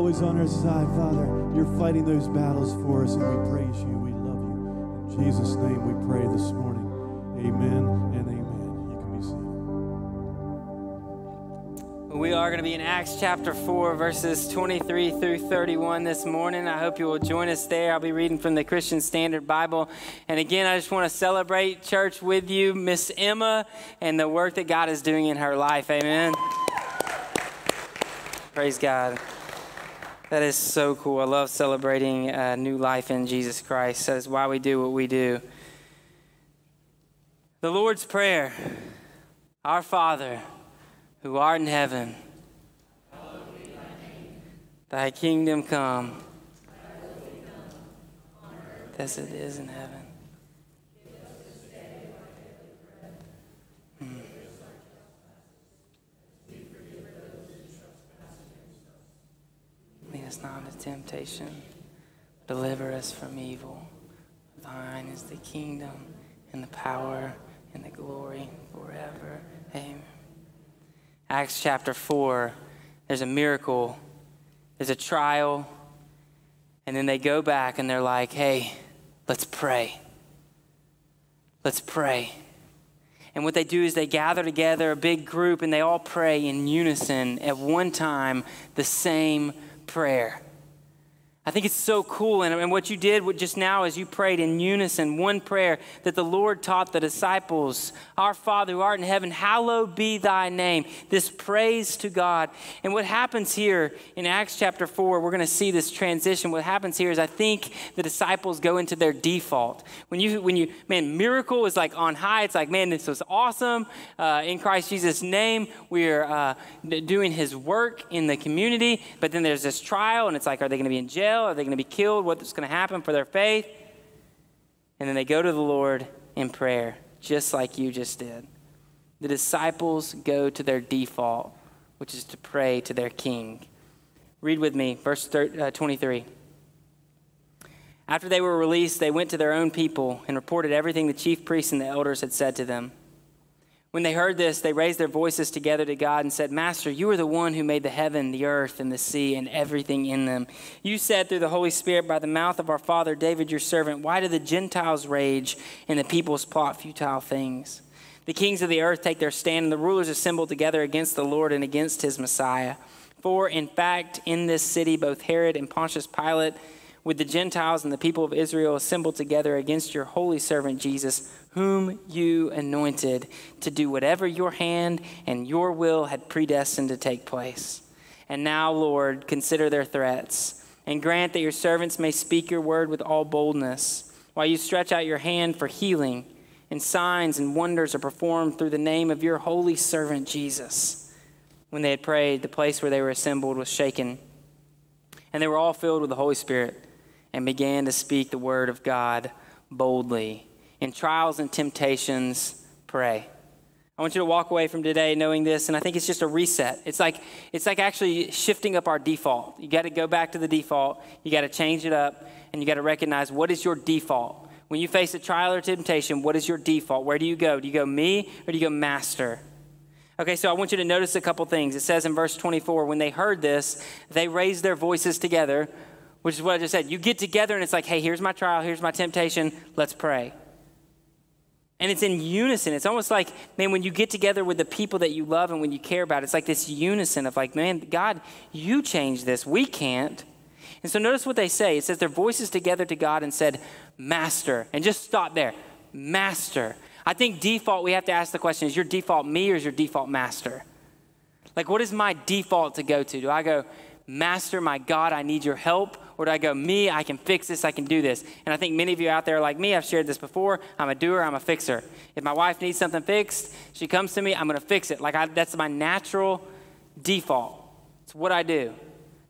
on our side, Father. You're fighting those battles for us, and we praise you. We love you. In Jesus' name we pray this morning. Amen and amen. You can be seated. We are going to be in Acts chapter 4, verses 23 through 31 this morning. I hope you will join us there. I'll be reading from the Christian Standard Bible. And again, I just want to celebrate church with you, Miss Emma, and the work that God is doing in her life. Amen. Praise God. That is so cool. I love celebrating a new life in Jesus Christ. That is why we do what we do. The Lord's Prayer Our Father who art in heaven, thy kingdom come, as it is in heaven. Hmm. Lead us not into temptation, deliver us from evil. Thine is the kingdom and the power and the glory forever. Amen. Acts chapter 4, there's a miracle, there's a trial, and then they go back and they're like, hey, let's pray. Let's pray. And what they do is they gather together, a big group, and they all pray in unison at one time the same prayer. I think it's so cool. And, and what you did just now is you prayed in unison one prayer that the Lord taught the disciples Our Father who art in heaven, hallowed be thy name. This praise to God. And what happens here in Acts chapter 4, we're going to see this transition. What happens here is I think the disciples go into their default. When you, when you man, miracle is like on high. It's like, man, this was awesome. Uh, in Christ Jesus' name, we're uh, doing his work in the community. But then there's this trial, and it's like, are they going to be in jail? Jail? Are they going to be killed? What's going to happen for their faith? And then they go to the Lord in prayer, just like you just did. The disciples go to their default, which is to pray to their king. Read with me, verse uh, 23. After they were released, they went to their own people and reported everything the chief priests and the elders had said to them. When they heard this, they raised their voices together to God and said, Master, you are the one who made the heaven, the earth, and the sea, and everything in them. You said through the Holy Spirit by the mouth of our father David, your servant, Why do the Gentiles rage and the peoples plot futile things? The kings of the earth take their stand, and the rulers assemble together against the Lord and against his Messiah. For in fact, in this city, both Herod and Pontius Pilate, with the Gentiles and the people of Israel assembled together against your holy servant Jesus, whom you anointed to do whatever your hand and your will had predestined to take place. And now, Lord, consider their threats and grant that your servants may speak your word with all boldness, while you stretch out your hand for healing, and signs and wonders are performed through the name of your holy servant Jesus. When they had prayed, the place where they were assembled was shaken, and they were all filled with the Holy Spirit and began to speak the word of God boldly. In trials and temptations, pray. I want you to walk away from today knowing this, and I think it's just a reset. It's like it's like actually shifting up our default. You got to go back to the default. You got to change it up, and you got to recognize what is your default. When you face a trial or temptation, what is your default? Where do you go? Do you go me or do you go master? Okay, so I want you to notice a couple things. It says in verse 24, when they heard this, they raised their voices together which is what I just said. You get together and it's like, hey, here's my trial, here's my temptation, let's pray. And it's in unison. It's almost like, man, when you get together with the people that you love and when you care about, it's like this unison of like, man, God, you change this. We can't. And so notice what they say. It says their voices together to God and said, Master. And just stop there. Master. I think default, we have to ask the question is your default me or is your default master? Like, what is my default to go to? Do I go, Master, my God, I need your help? Or do I go, me, I can fix this, I can do this? And I think many of you out there like me, I've shared this before. I'm a doer, I'm a fixer. If my wife needs something fixed, she comes to me, I'm gonna fix it. Like I, that's my natural default. It's what I do.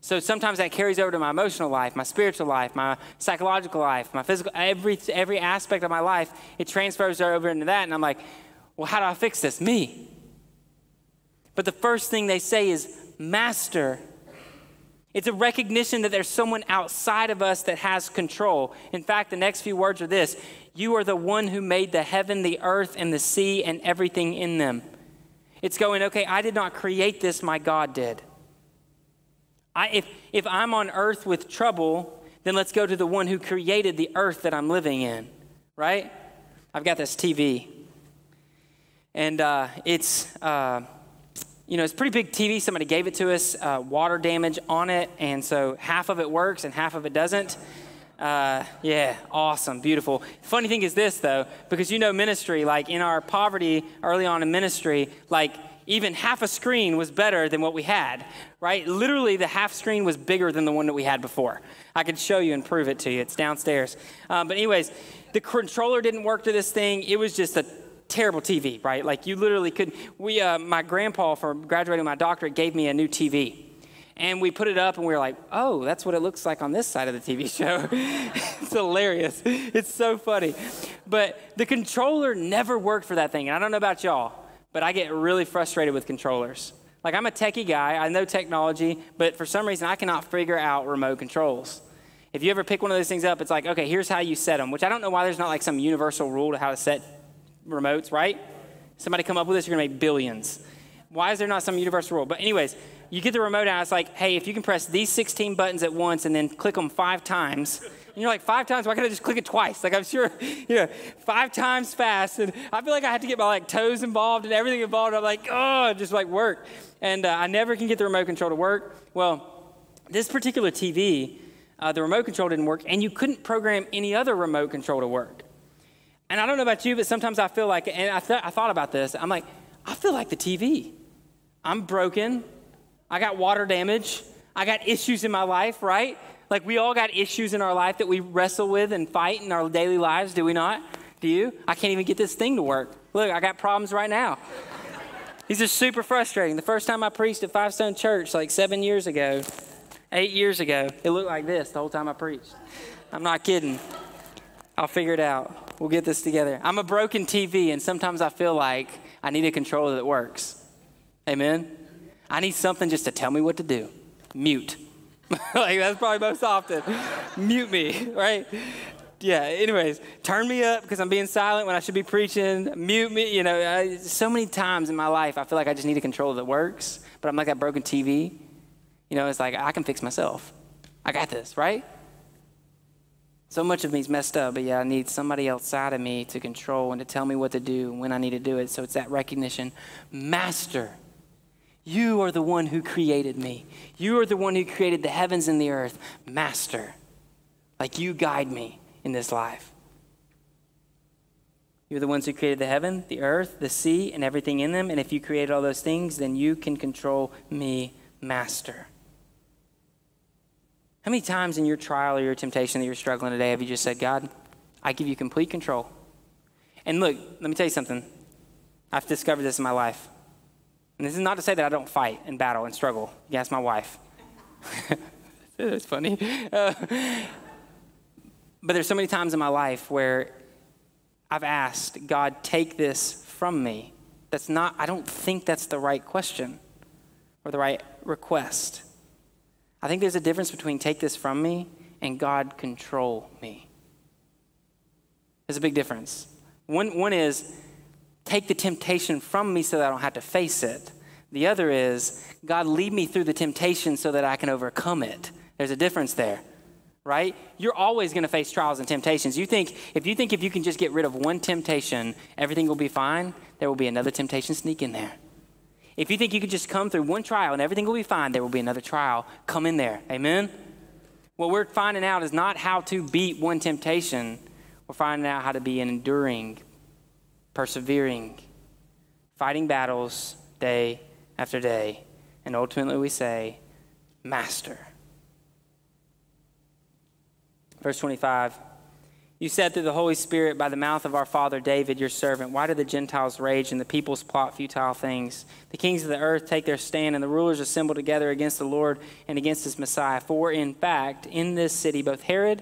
So sometimes that carries over to my emotional life, my spiritual life, my psychological life, my physical, every, every aspect of my life, it transfers over into that. And I'm like, well, how do I fix this? Me. But the first thing they say is, Master, it's a recognition that there's someone outside of us that has control. In fact, the next few words are this You are the one who made the heaven, the earth, and the sea, and everything in them. It's going, okay, I did not create this, my God did. I, if, if I'm on earth with trouble, then let's go to the one who created the earth that I'm living in, right? I've got this TV. And uh, it's. Uh, you know, it's pretty big TV. Somebody gave it to us, uh, water damage on it, and so half of it works and half of it doesn't. Uh, yeah, awesome, beautiful. Funny thing is this, though, because you know ministry, like in our poverty early on in ministry, like even half a screen was better than what we had, right? Literally, the half screen was bigger than the one that we had before. I could show you and prove it to you. It's downstairs. Um, but, anyways, the controller didn't work to this thing. It was just a terrible TV, right? Like you literally could. We, uh, my grandpa, for graduating my doctorate, gave me a new TV. And we put it up and we were like, oh, that's what it looks like on this side of the TV show. it's hilarious. It's so funny. But the controller never worked for that thing. And I don't know about y'all, but I get really frustrated with controllers. Like, I'm a techie guy, I know technology, but for some reason, I cannot figure out remote controls. If you ever pick one of those things up, it's like, okay, here's how you set them, which I don't know why there's not like some universal rule to how to set remotes, right? Somebody come up with this, you're gonna make billions. Why is there not some universal rule? But, anyways, you get the remote out, it's like, hey, if you can press these 16 buttons at once and then click them five times, and you're like, five times? Why can't I just click it twice? Like, I'm sure, you know, five times fast. And I feel like I have to get my like toes involved and everything involved. I'm like, oh, just like work. And uh, I never can get the remote control to work. Well, this particular TV, uh, the remote control didn't work, and you couldn't program any other remote control to work. And I don't know about you, but sometimes I feel like, and I, th- I thought about this, I'm like, I feel like the TV. I'm broken. I got water damage. I got issues in my life, right? Like we all got issues in our life that we wrestle with and fight in our daily lives, do we not? Do you? I can't even get this thing to work. Look, I got problems right now. These are super frustrating. The first time I preached at Five Stone Church, like seven years ago, eight years ago, it looked like this the whole time I preached. I'm not kidding. I'll figure it out. We'll get this together. I'm a broken TV, and sometimes I feel like I need a controller that works. Amen? I need something just to tell me what to do. Mute. like that's probably most often. Mute me, right? Yeah, anyways, turn me up because I'm being silent when I should be preaching. Mute me, you know. I, so many times in my life, I feel like I just need a controller that works, but I'm like that broken TV. You know, it's like I can fix myself. I got this, right? So much of me's messed up, but yeah, I need somebody outside of me to control and to tell me what to do and when I need to do it. So it's that recognition. Master, you are the one who created me. You are the one who created the heavens and the earth. Master, like you guide me in this life. You're the ones who created the heaven, the earth, the sea, and everything in them. And if you created all those things, then you can control me, Master. How many times in your trial or your temptation that you're struggling today have you just said, God, I give you complete control? And look, let me tell you something. I've discovered this in my life. And this is not to say that I don't fight and battle and struggle. You ask my wife. That's funny. Uh, but there's so many times in my life where I've asked, God, take this from me. That's not, I don't think that's the right question or the right request. I think there's a difference between take this from me and God control me. There's a big difference. One, one is take the temptation from me so that I don't have to face it. The other is, God, lead me through the temptation so that I can overcome it. There's a difference there, right? You're always going to face trials and temptations. You think if you think if you can just get rid of one temptation, everything will be fine, there will be another temptation sneak in there. If you think you could just come through one trial and everything will be fine, there will be another trial come in there. Amen? What we're finding out is not how to beat one temptation, we're finding out how to be an enduring, persevering, fighting battles day after day. And ultimately we say, Master. Verse 25 You said through the Holy Spirit by the mouth of our father David, your servant, Why do the Gentiles rage and the peoples plot futile things? The kings of the earth take their stand, and the rulers assemble together against the Lord and against his Messiah. For in fact, in this city, both Herod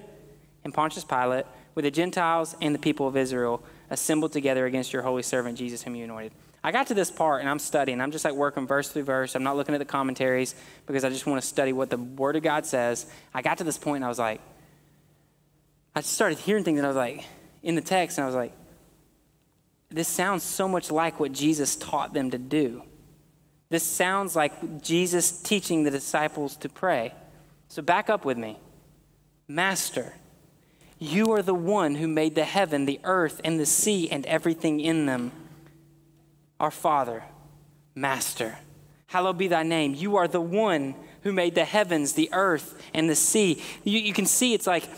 and Pontius Pilate, with the Gentiles and the people of Israel, assembled together against your holy servant Jesus, whom you anointed. I got to this part and I'm studying. I'm just like working verse through verse. I'm not looking at the commentaries because I just want to study what the Word of God says. I got to this point and I was like, I started hearing things and I was like, in the text, and I was like, this sounds so much like what Jesus taught them to do. This sounds like Jesus teaching the disciples to pray. So back up with me. Master, you are the one who made the heaven, the earth, and the sea, and everything in them. Our Father, Master. Hallowed be thy name. You are the one who made the heavens, the earth, and the sea. You, you can see it's like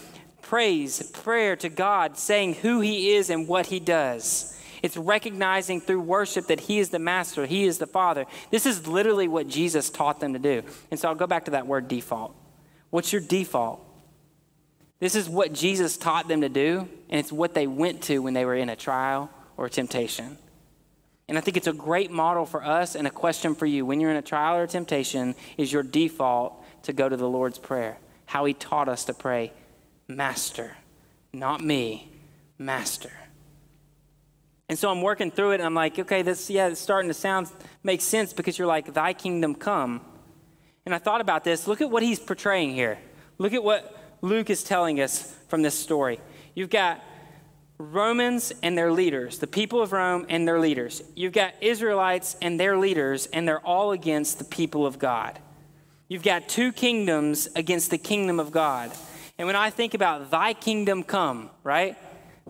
praise, prayer to God, saying who he is and what he does. It's recognizing through worship that He is the Master, He is the Father. This is literally what Jesus taught them to do. And so I'll go back to that word default. What's your default? This is what Jesus taught them to do, and it's what they went to when they were in a trial or a temptation. And I think it's a great model for us and a question for you. When you're in a trial or a temptation, is your default to go to the Lord's Prayer? How He taught us to pray, Master, not me, Master. And so I'm working through it and I'm like, okay, this, yeah, it's starting to sound, make sense because you're like, thy kingdom come. And I thought about this. Look at what he's portraying here. Look at what Luke is telling us from this story. You've got Romans and their leaders, the people of Rome and their leaders. You've got Israelites and their leaders, and they're all against the people of God. You've got two kingdoms against the kingdom of God. And when I think about thy kingdom come, right?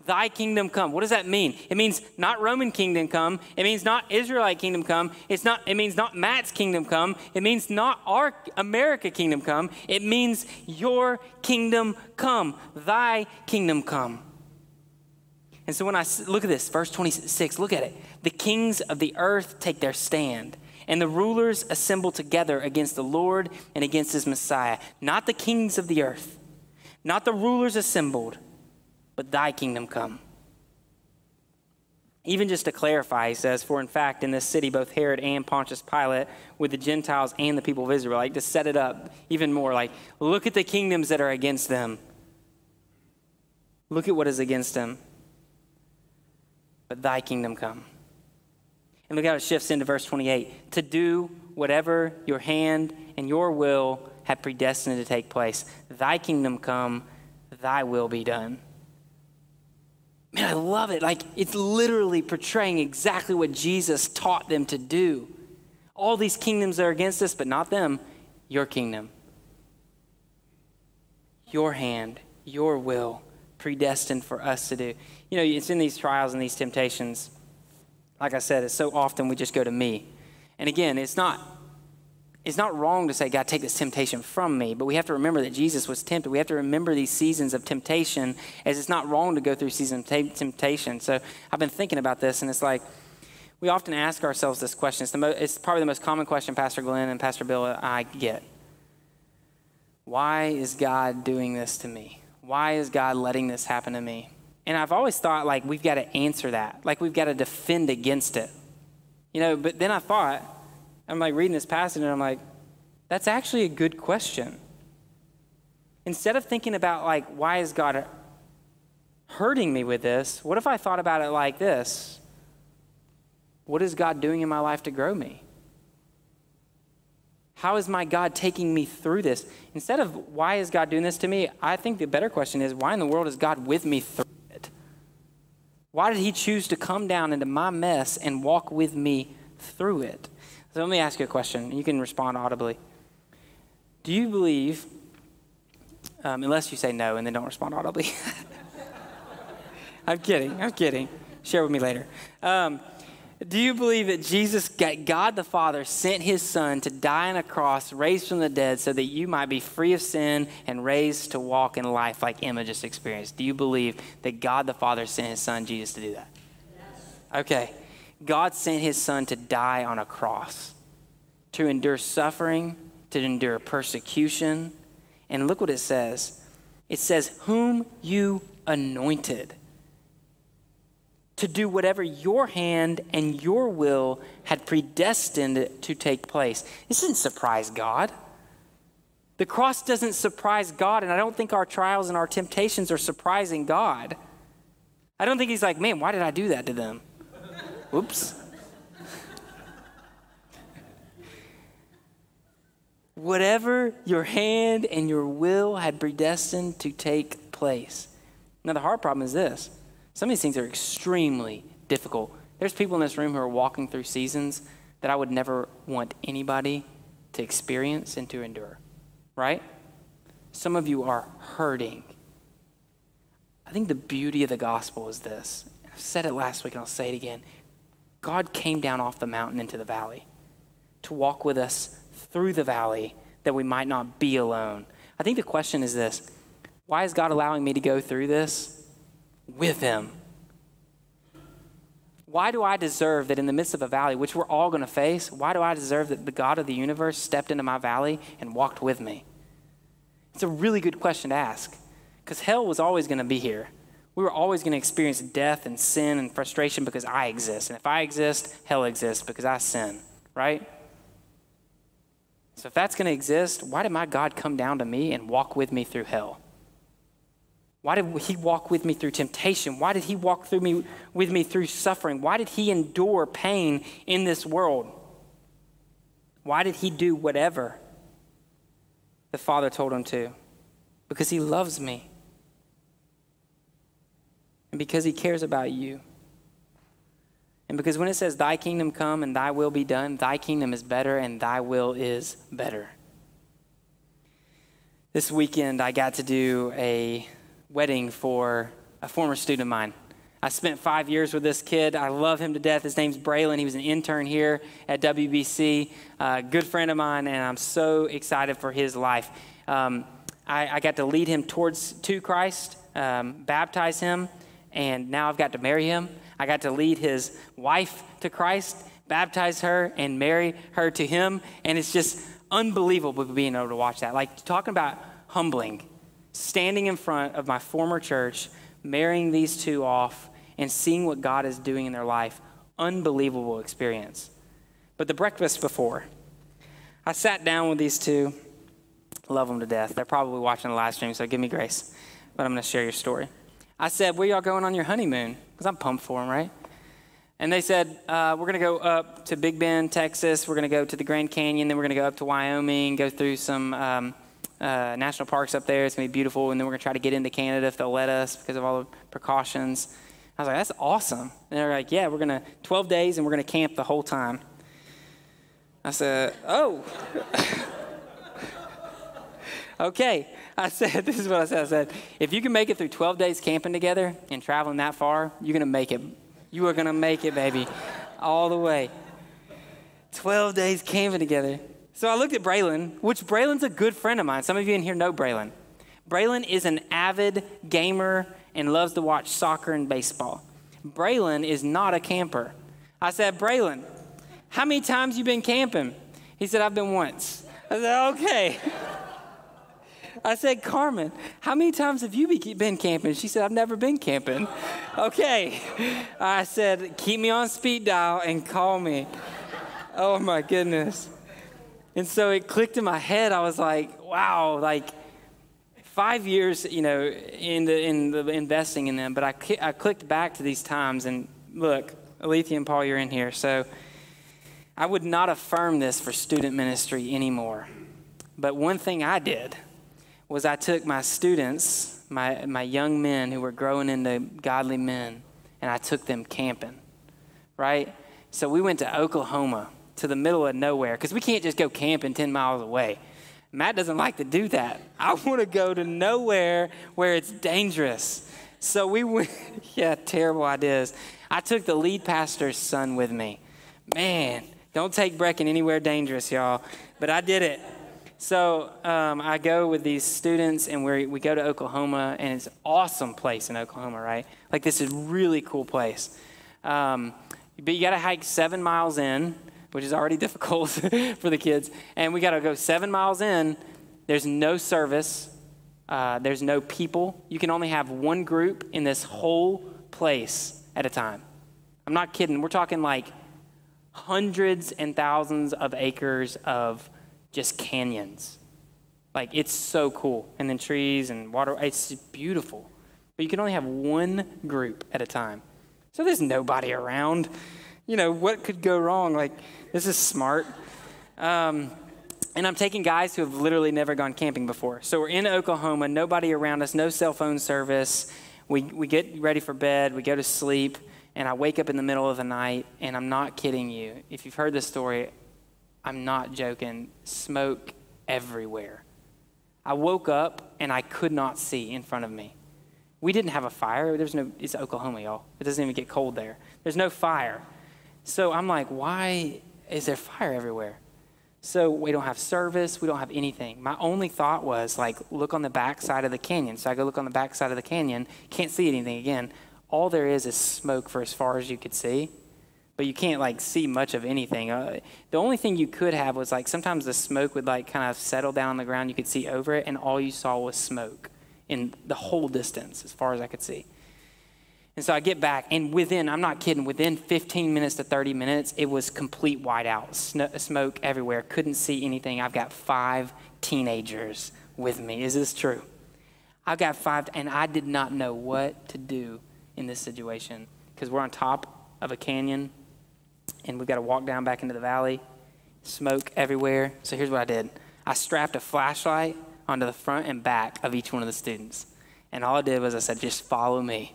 Thy kingdom come. What does that mean? It means not Roman kingdom come. It means not Israelite kingdom come. It's not, it means not Matt's kingdom come. It means not our America kingdom come. It means your kingdom come. Thy kingdom come. And so when I look at this, verse 26, look at it. The kings of the earth take their stand, and the rulers assemble together against the Lord and against his Messiah. Not the kings of the earth, not the rulers assembled but thy kingdom come. Even just to clarify, he says, For in fact, in this city, both Herod and Pontius Pilate, with the Gentiles and the people of Israel, like to set it up even more, like, look at the kingdoms that are against them. Look at what is against them. But thy kingdom come. And look how it shifts into verse 28 to do whatever your hand and your will have predestined to take place. Thy kingdom come, thy will be done. Man, I love it. Like, it's literally portraying exactly what Jesus taught them to do. All these kingdoms are against us, but not them. Your kingdom. Your hand, your will, predestined for us to do. You know, it's in these trials and these temptations. Like I said, it's so often we just go to me. And again, it's not it's not wrong to say, God, take this temptation from me, but we have to remember that Jesus was tempted. We have to remember these seasons of temptation, as it's not wrong to go through seasons of temptation. So I've been thinking about this, and it's like we often ask ourselves this question. It's, mo- it's probably the most common question Pastor Glenn and Pastor Bill uh, I get. Why is God doing this to me? Why is God letting this happen to me? And I've always thought like we've got to answer that, like we've got to defend against it. You know, but then I thought, I'm like reading this passage and I'm like, that's actually a good question. Instead of thinking about, like, why is God hurting me with this, what if I thought about it like this? What is God doing in my life to grow me? How is my God taking me through this? Instead of why is God doing this to me, I think the better question is why in the world is God with me through it? Why did He choose to come down into my mess and walk with me through it? So let me ask you a question. You can respond audibly. Do you believe, um, unless you say no and then don't respond audibly? I'm kidding. I'm kidding. Share with me later. Um, do you believe that Jesus, God the Father, sent his Son to die on a cross, raised from the dead, so that you might be free of sin and raised to walk in life like Emma just experienced? Do you believe that God the Father sent his Son, Jesus, to do that? Yes. Okay. God sent his son to die on a cross, to endure suffering, to endure persecution. And look what it says it says, Whom you anointed to do whatever your hand and your will had predestined to take place. This didn't surprise God. The cross doesn't surprise God, and I don't think our trials and our temptations are surprising God. I don't think He's like, man, why did I do that to them? Oops. Whatever your hand and your will had predestined to take place. Now, the hard problem is this some of these things are extremely difficult. There's people in this room who are walking through seasons that I would never want anybody to experience and to endure, right? Some of you are hurting. I think the beauty of the gospel is this. I've said it last week and I'll say it again. God came down off the mountain into the valley. to walk with us through the valley that we might not be alone. I think the question is this why is God allowing me to go through this with Him? Why do I deserve that in the midst of a valley, which we're all going to face, why do I deserve that the God of the universe stepped into my valley and walked with me? It's a really good question to ask because hell was always going to be here. We were always going to experience death and sin and frustration because I exist. And if I exist, hell exists because I sin, right? So if that's going to exist, why did my God come down to me and walk with me through hell? Why did he walk with me through temptation? Why did he walk through me with me through suffering? Why did he endure pain in this world? Why did he do whatever the Father told him to? Because he loves me. And because he cares about you. And because when it says, Thy kingdom come and thy will be done, thy kingdom is better and thy will is better. This weekend, I got to do a wedding for a former student of mine. I spent five years with this kid. I love him to death. His name's Braylon. He was an intern here at WBC, a good friend of mine, and I'm so excited for his life. Um, I, I, got to lead him towards to Christ, um, baptize him, and now I've got to marry him. I got to lead his wife to Christ, baptize her, and marry her to him. And it's just unbelievable being able to watch that. Like talking about humbling, standing in front of my former church, marrying these two off, and seeing what God is doing in their life. Unbelievable experience. But the breakfast before, I sat down with these two. Love them to death. They're probably watching the live stream, so give me grace. But I'm going to share your story. I said, Where y'all going on your honeymoon? Because I'm pumped for them, right? And they said, uh, We're going to go up to Big Bend, Texas. We're going to go to the Grand Canyon. Then we're going to go up to Wyoming, go through some um, uh, national parks up there. It's going to be beautiful. And then we're going to try to get into Canada if they'll let us because of all the precautions. I was like, That's awesome. And they're like, Yeah, we're going to, 12 days, and we're going to camp the whole time. I said, Oh. okay. I said, this is what I said. I said, if you can make it through 12 days camping together and traveling that far, you're going to make it. You are going to make it, baby, all the way. 12 days camping together. So I looked at Braylon, which Braylon's a good friend of mine. Some of you in here know Braylon. Braylon is an avid gamer and loves to watch soccer and baseball. Braylon is not a camper. I said, Braylon, how many times you been camping? He said, I've been once. I said, okay. I said, Carmen, how many times have you been camping? She said, I've never been camping. okay. I said, keep me on speed dial and call me. Oh my goodness. And so it clicked in my head. I was like, wow, like five years, you know, in the, in the investing in them. But I, I clicked back to these times and look, Alethea and Paul, you're in here. So I would not affirm this for student ministry anymore. But one thing I did was I took my students, my, my young men who were growing into godly men, and I took them camping, right? So we went to Oklahoma, to the middle of nowhere, because we can't just go camping 10 miles away. Matt doesn't like to do that. I want to go to nowhere where it's dangerous. So we went, yeah, terrible ideas. I took the lead pastor's son with me. Man, don't take Brecken anywhere dangerous, y'all. But I did it. So um, I go with these students, and we we go to Oklahoma, and it's an awesome place in Oklahoma, right? Like this is really cool place. Um, but you got to hike seven miles in, which is already difficult for the kids, and we got to go seven miles in. There's no service. Uh, there's no people. You can only have one group in this whole place at a time. I'm not kidding. We're talking like hundreds and thousands of acres of just canyons. Like it's so cool. And then trees and water. It's beautiful. But you can only have one group at a time. So there's nobody around. You know, what could go wrong? Like, this is smart. Um, and I'm taking guys who have literally never gone camping before. So we're in Oklahoma, nobody around us, no cell phone service. We, we get ready for bed, we go to sleep, and I wake up in the middle of the night, and I'm not kidding you. If you've heard this story, I'm not joking, smoke everywhere. I woke up and I could not see in front of me. We didn't have a fire. There's no, it's Oklahoma, y'all. It doesn't even get cold there. There's no fire. So I'm like, why is there fire everywhere? So we don't have service, we don't have anything. My only thought was like, look on the back side of the canyon. So I go look on the back side of the canyon, can't see anything again. All there is is smoke for as far as you could see, but you can't like see much of anything. Uh, the only thing you could have was like sometimes the smoke would like kind of settle down on the ground. You could see over it, and all you saw was smoke in the whole distance as far as I could see. And so I get back, and within, I'm not kidding, within 15 minutes to 30 minutes, it was complete whiteout, smoke everywhere, couldn't see anything. I've got five teenagers with me. Is this true? I've got five, and I did not know what to do in this situation because we're on top of a canyon, and we've got to walk down back into the valley, smoke everywhere. So here's what I did I strapped a flashlight onto the front and back of each one of the students. And all I did was I said, just follow me.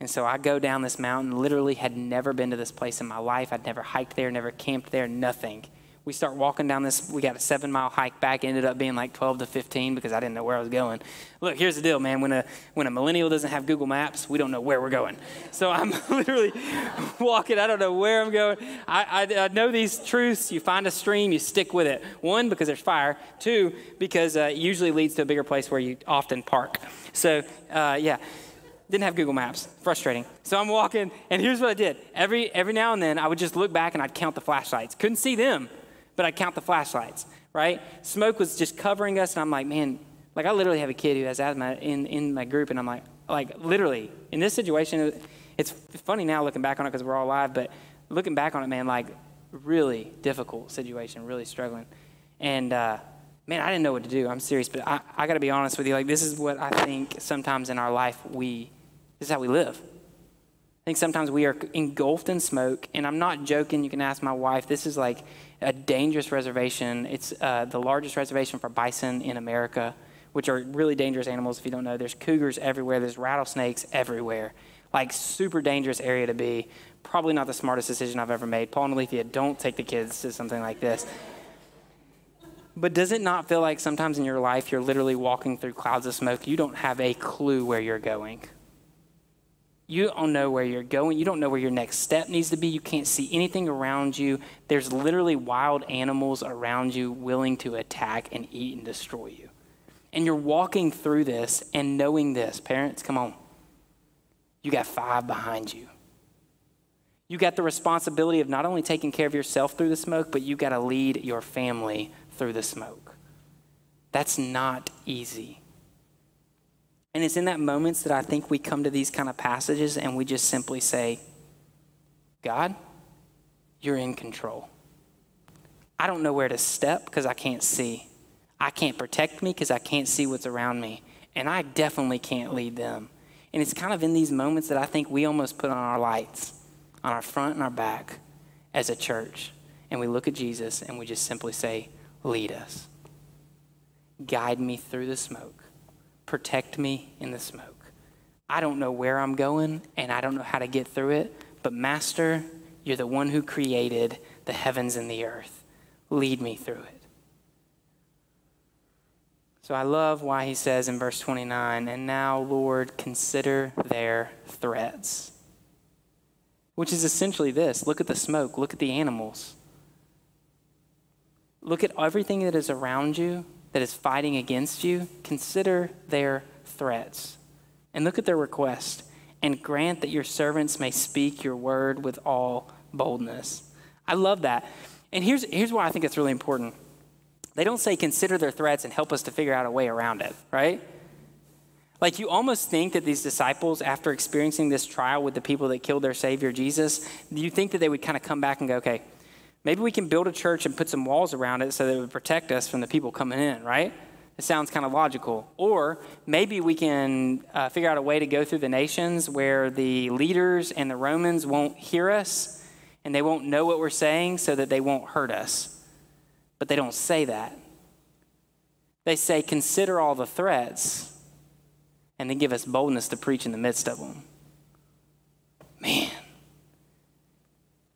And so I go down this mountain, literally had never been to this place in my life. I'd never hiked there, never camped there, nothing. We start walking down this, we got a seven mile hike back, ended up being like 12 to 15 because I didn't know where I was going. Look, here's the deal, man. When a, when a millennial doesn't have Google Maps, we don't know where we're going. So I'm literally walking, I don't know where I'm going. I, I, I, know these truths. You find a stream, you stick with it. One, because there's fire. Two, because uh, it usually leads to a bigger place where you often park. So, uh, yeah didn't have Google Maps. Frustrating. So I'm walking, and here's what I did. Every every now and then, I would just look back and I'd count the flashlights. Couldn't see them, but I'd count the flashlights. Right? Smoke was just covering us, and I'm like, man, like I literally have a kid who has asthma in in my group, and I'm like, like literally in this situation, it's funny now looking back on it because we're all alive, but looking back on it, man, like really difficult situation, really struggling, and. uh man, I didn't know what to do. I'm serious, but I, I got to be honest with you. Like, this is what I think sometimes in our life we this is how we live. I think sometimes we are engulfed in smoke, and I'm not joking. You can ask my wife. This is like a dangerous reservation. It's uh, the largest reservation for bison in America, which are really dangerous animals if you don't know. There's cougars everywhere, there's rattlesnakes everywhere. Like, super dangerous area to be. Probably not the smartest decision I've ever made. Paul and Alethea, don't take the kids to something like this. But does it not feel like sometimes in your life you're literally walking through clouds of smoke? You don't have a clue where you're going. You don't know where you're going. You don't know where your next step needs to be. You can't see anything around you. There's literally wild animals around you willing to attack and eat and destroy you. And you're walking through this and knowing this. Parents, come on. You got five behind you. You got the responsibility of not only taking care of yourself through the smoke, but you got to lead your family through the smoke. That's not easy. And it's in that moments that I think we come to these kind of passages and we just simply say, God, you're in control. I don't know where to step because I can't see. I can't protect me because I can't see what's around me. And I definitely can't lead them. And it's kind of in these moments that I think we almost put on our lights, on our front and our back as a church. And we look at Jesus and we just simply say, Lead us. Guide me through the smoke protect me in the smoke. I don't know where I'm going and I don't know how to get through it, but Master, you're the one who created the heavens and the earth. Lead me through it. So I love why he says in verse 29, and now, Lord, consider their threats. Which is essentially this look at the smoke, look at the animals, look at everything that is around you that is fighting against you, consider their threats and look at their request and grant that your servants may speak your word with all boldness. I love that. And here's, here's why I think it's really important. They don't say consider their threats and help us to figure out a way around it, right? Like you almost think that these disciples, after experiencing this trial with the people that killed their Savior Jesus, you think that they would kind of come back and go, okay, Maybe we can build a church and put some walls around it so that it would protect us from the people coming in, right? It sounds kind of logical. Or maybe we can uh, figure out a way to go through the nations where the leaders and the Romans won't hear us and they won't know what we're saying so that they won't hurt us. But they don't say that. They say, consider all the threats and then give us boldness to preach in the midst of them. Man.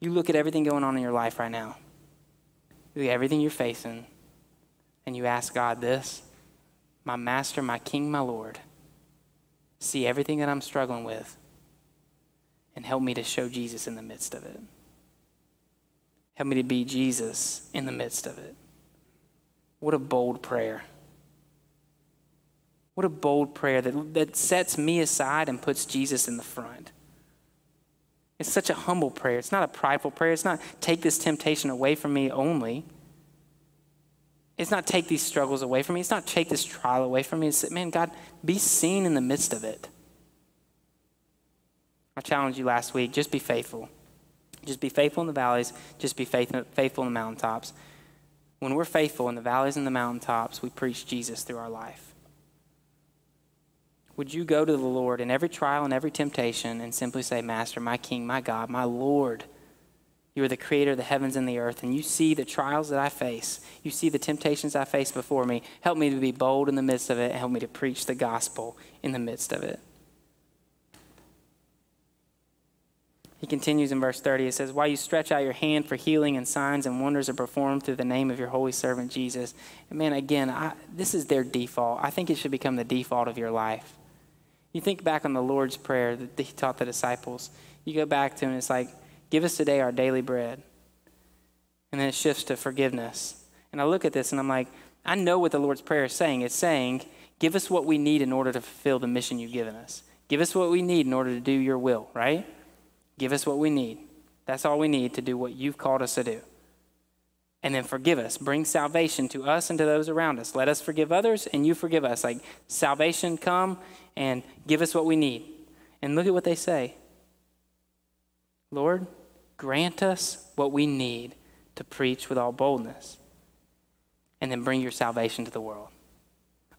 You look at everything going on in your life right now, you look at everything you're facing, and you ask God this My master, my king, my Lord, see everything that I'm struggling with, and help me to show Jesus in the midst of it. Help me to be Jesus in the midst of it. What a bold prayer. What a bold prayer that, that sets me aside and puts Jesus in the front. It's such a humble prayer. It's not a prideful prayer. It's not take this temptation away from me only. It's not take these struggles away from me. It's not take this trial away from me. It's, man, God, be seen in the midst of it. I challenged you last week just be faithful. Just be faithful in the valleys, just be faithful, faithful in the mountaintops. When we're faithful in the valleys and the mountaintops, we preach Jesus through our life. Would you go to the Lord in every trial and every temptation and simply say, Master, my King, my God, my Lord, you are the creator of the heavens and the earth, and you see the trials that I face. You see the temptations I face before me. Help me to be bold in the midst of it, and help me to preach the gospel in the midst of it. He continues in verse 30. It says, While you stretch out your hand for healing and signs and wonders are performed through the name of your holy servant Jesus. And man, again, I, this is their default. I think it should become the default of your life. You think back on the Lord's Prayer that He taught the disciples. You go back to it, and it's like, Give us today our daily bread. And then it shifts to forgiveness. And I look at this and I'm like, I know what the Lord's Prayer is saying. It's saying, Give us what we need in order to fulfill the mission you've given us. Give us what we need in order to do your will, right? Give us what we need. That's all we need to do what you've called us to do. And then forgive us. Bring salvation to us and to those around us. Let us forgive others and you forgive us. Like salvation come and give us what we need. And look at what they say Lord, grant us what we need to preach with all boldness. And then bring your salvation to the world.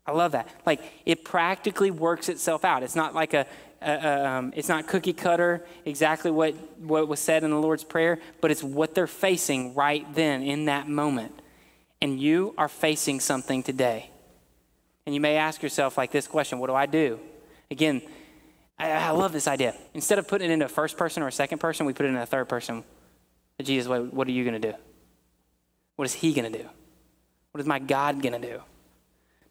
I love that. Like it practically works itself out. It's not like a, uh, um, it's not cookie cutter exactly what, what was said in the Lord's Prayer, but it's what they're facing right then in that moment. And you are facing something today. And you may ask yourself, like this question what do I do? Again, I, I love this idea. Instead of putting it into a first person or a second person, we put it in a third person. Jesus, what, what are you going to do? What is He going to do? What is my God going to do?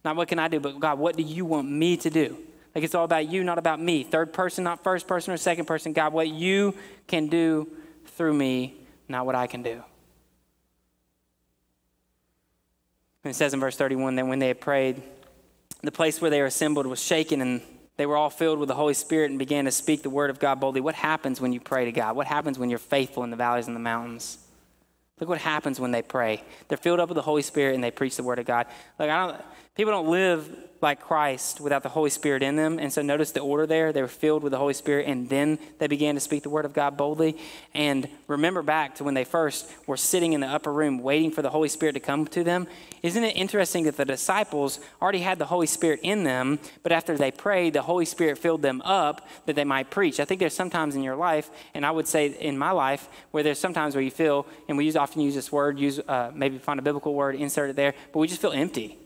Not what can I do, but God, what do you want me to do? Like it's all about you, not about me. Third person, not first person or second person. God, what you can do through me, not what I can do. And it says in verse 31 that when they had prayed, the place where they were assembled was shaken and they were all filled with the Holy Spirit and began to speak the word of God boldly. What happens when you pray to God? What happens when you're faithful in the valleys and the mountains? Look what happens when they pray. They're filled up with the Holy Spirit and they preach the word of God. Like I don't people don't live like Christ without the Holy Spirit in them. And so notice the order there. They were filled with the Holy Spirit and then they began to speak the word of God boldly. And remember back to when they first were sitting in the upper room waiting for the Holy Spirit to come to them. Isn't it interesting that the disciples already had the Holy Spirit in them, but after they prayed, the Holy Spirit filled them up that they might preach? I think there's sometimes in your life, and I would say in my life, where there's sometimes where you feel, and we use, often use this word, use uh, maybe find a biblical word, insert it there, but we just feel empty.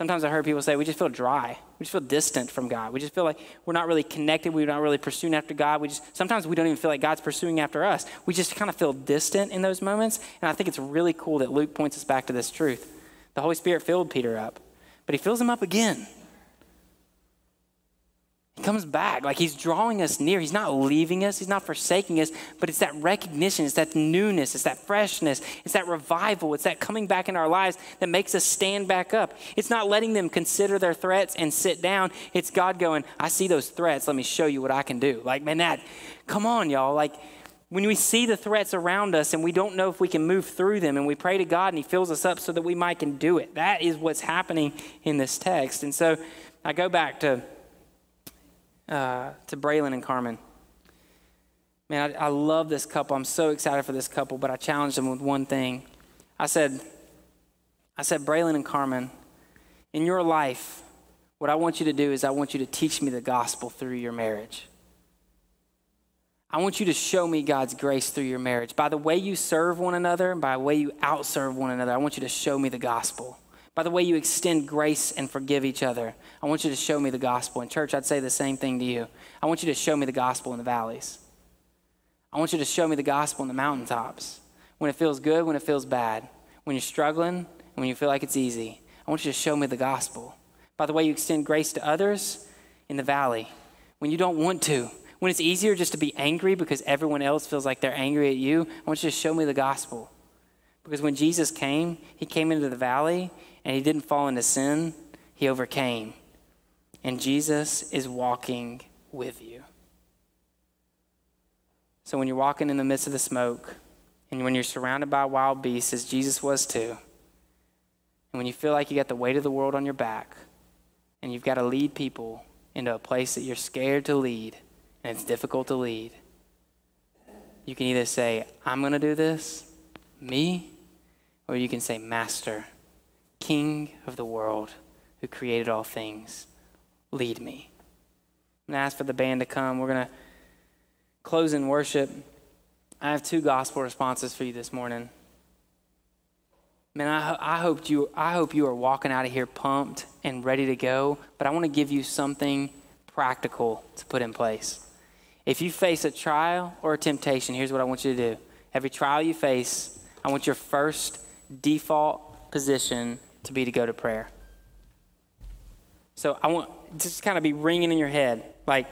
Sometimes I heard people say we just feel dry. We just feel distant from God. We just feel like we're not really connected. We're not really pursuing after God. We just sometimes we don't even feel like God's pursuing after us. We just kind of feel distant in those moments. And I think it's really cool that Luke points us back to this truth. The Holy Spirit filled Peter up, but he fills him up again. He comes back like he's drawing us near. He's not leaving us, he's not forsaking us, but it's that recognition, it's that newness, it's that freshness, it's that revival, it's that coming back in our lives that makes us stand back up. It's not letting them consider their threats and sit down. It's God going, I see those threats. Let me show you what I can do. Like, man, that, come on, y'all. Like, when we see the threats around us and we don't know if we can move through them and we pray to God and He fills us up so that we might can do it. That is what's happening in this text. And so I go back to uh, to Braylon and Carmen. Man, I, I love this couple. I'm so excited for this couple, but I challenged them with one thing. I said, I said, Braylon and Carmen, in your life, what I want you to do is I want you to teach me the gospel through your marriage. I want you to show me God's grace through your marriage. By the way you serve one another, and by the way you outserve one another, I want you to show me the gospel. By the way you extend grace and forgive each other, I want you to show me the gospel. In church, I'd say the same thing to you. I want you to show me the gospel in the valleys. I want you to show me the gospel in the mountaintops. When it feels good, when it feels bad, when you're struggling, when you feel like it's easy. I want you to show me the gospel. By the way you extend grace to others in the valley, when you don't want to, when it's easier just to be angry because everyone else feels like they're angry at you, I want you to show me the gospel. Because when Jesus came, he came into the valley and he didn't fall into sin, he overcame. And Jesus is walking with you. So when you're walking in the midst of the smoke, and when you're surrounded by wild beasts, as Jesus was too, and when you feel like you got the weight of the world on your back, and you've got to lead people into a place that you're scared to lead, and it's difficult to lead, you can either say, I'm going to do this, me, or you can say, Master, King of the world, who created all things, lead me. I'm going to ask for the band to come. We're going to close in worship. I have two gospel responses for you this morning. Man, I, I, hope you, I hope you are walking out of here pumped and ready to go, but I want to give you something practical to put in place. If you face a trial or a temptation, here's what I want you to do. Every trial you face, I want your first default position to be to go to prayer. So I want just kind of be ringing in your head like,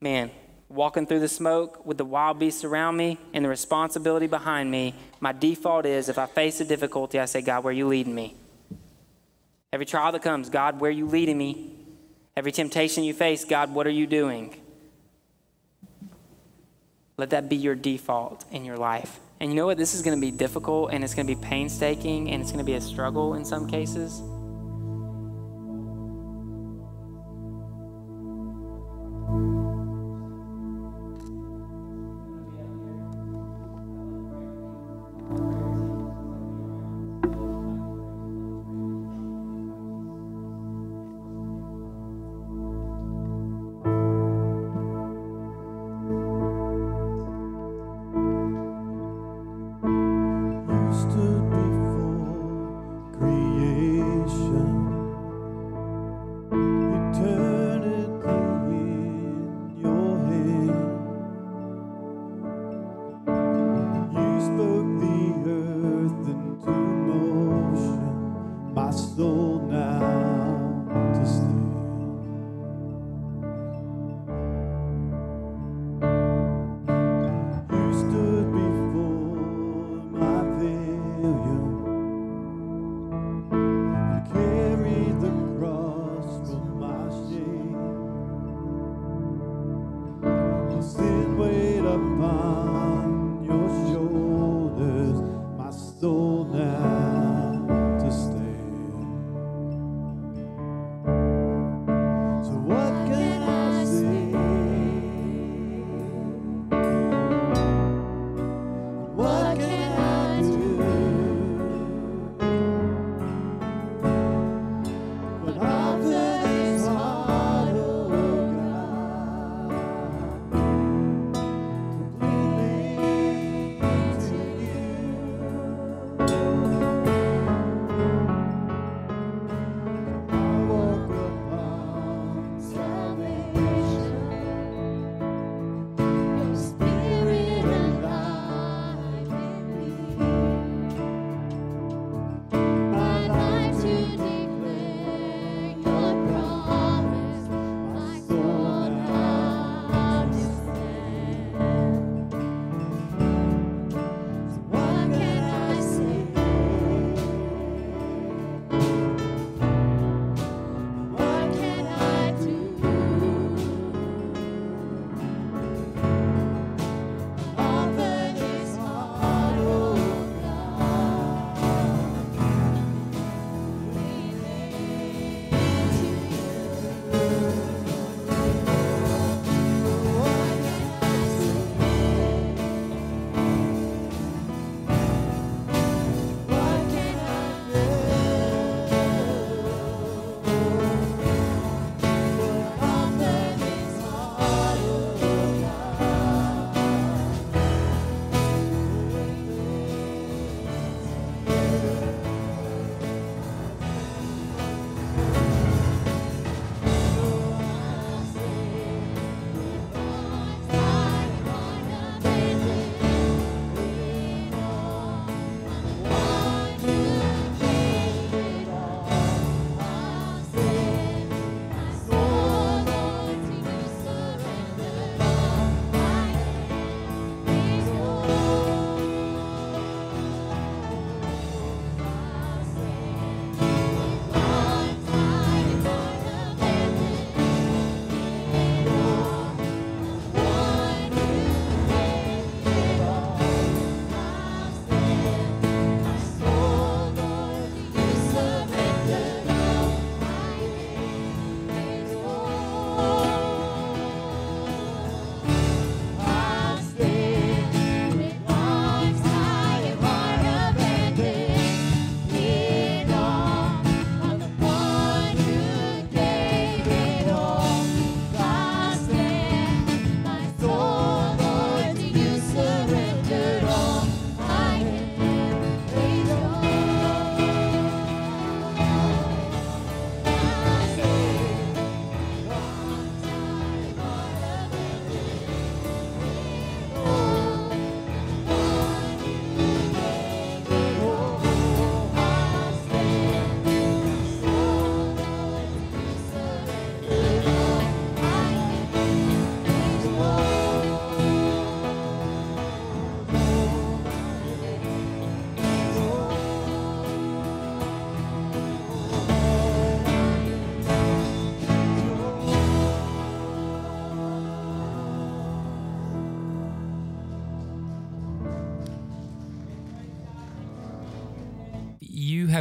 man, walking through the smoke with the wild beasts around me and the responsibility behind me, my default is if I face a difficulty, I say, God, where are you leading me? Every trial that comes, God, where are you leading me? Every temptation you face, God, what are you doing? Let that be your default in your life. And you know what? This is going to be difficult and it's going to be painstaking and it's going to be a struggle in some cases.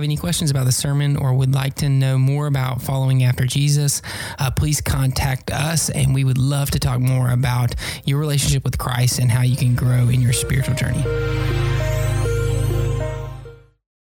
Have any questions about the sermon or would like to know more about following after Jesus, uh, please contact us and we would love to talk more about your relationship with Christ and how you can grow in your spiritual journey.